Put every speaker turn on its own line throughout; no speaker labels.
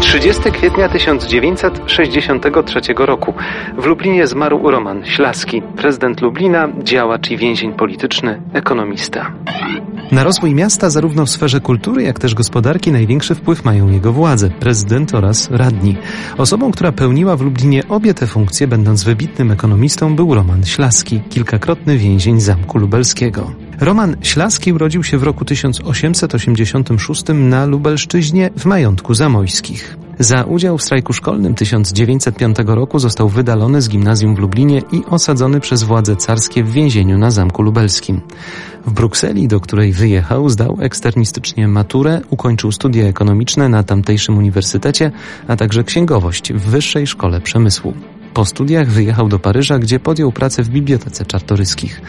30 kwietnia 1963 roku w Lublinie zmarł Roman Ślaski, prezydent Lublina, działacz i więzień polityczny, ekonomista. Na rozwój miasta zarówno w sferze kultury, jak też gospodarki największy wpływ mają jego władze, prezydent oraz radni. Osobą, która pełniła w Lublinie obie te funkcje, będąc wybitnym ekonomistą, był Roman Ślaski, kilkakrotny więzień Zamku Lubelskiego. Roman Ślaski urodził się w roku 1886 na Lubelszczyźnie w majątku zamojskich. Za udział w strajku szkolnym 1905 roku został wydalony z gimnazjum w Lublinie i osadzony przez władze carskie w więzieniu na Zamku Lubelskim. W Brukseli, do której wyjechał, zdał eksternistycznie maturę, ukończył studia ekonomiczne na tamtejszym uniwersytecie, a także księgowość w Wyższej Szkole Przemysłu. Po studiach wyjechał do Paryża, gdzie podjął pracę w Bibliotece Czartoryskich.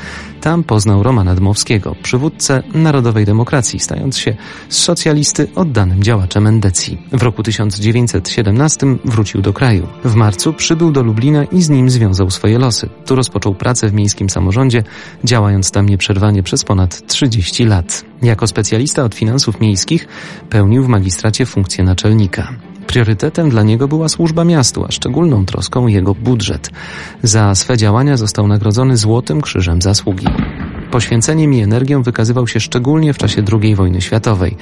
Tam poznał Romana Dmowskiego, przywódcę Narodowej Demokracji, stając się z socjalisty oddanym działaczem endecji. W roku 1917 wrócił do kraju. W marcu przybył do Lublina i z nim związał swoje losy. Tu rozpoczął pracę w miejskim samorządzie, działając tam nieprzerwanie przez ponad 30 lat. Jako specjalista od finansów miejskich pełnił w magistracie funkcję naczelnika. Priorytetem dla niego była służba miastu, a szczególną troską jego budżet. Za swe działania został nagrodzony Złotym Krzyżem Zasługi. Poświęceniem i energią wykazywał się szczególnie w czasie II wojny światowej.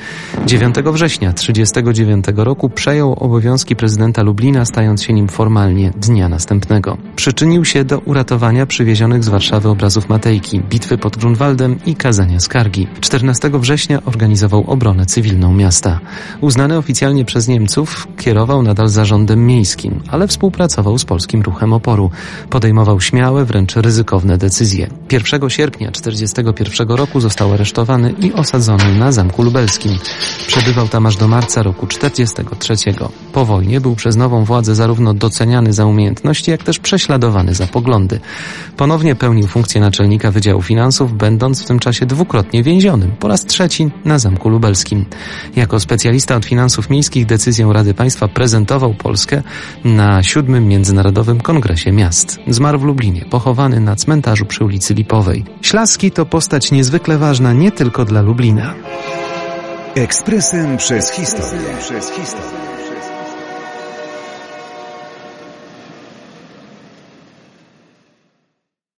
9 września 1939 roku przejął obowiązki prezydenta Lublina, stając się nim formalnie dnia następnego. Przyczynił się do uratowania przywiezionych z Warszawy obrazów Matejki, bitwy pod Grunwaldem i kazania skargi. 14 września organizował obronę cywilną miasta. Uznany oficjalnie przez Niemców, kierował nadal zarządem miejskim, ale współpracował z polskim ruchem oporu. Podejmował śmiałe, wręcz ryzykowne decyzje. 1 sierpnia 40 1941 roku został aresztowany i osadzony na Zamku Lubelskim. Przebywał tam aż do marca roku 1943. Po wojnie był przez nową władzę zarówno doceniany za umiejętności, jak też prześladowany za poglądy. Ponownie pełnił funkcję naczelnika Wydziału Finansów, będąc w tym czasie dwukrotnie więzionym, po raz trzeci na Zamku Lubelskim. Jako specjalista od finansów miejskich decyzją Rady Państwa prezentował Polskę na siódmym Międzynarodowym Kongresie Miast. Zmarł w Lublinie, pochowany na cmentarzu przy ulicy Lipowej. Ślaski to postać niezwykle ważna nie tylko dla Lublina.
Ekspresem przez historię. Przez historię.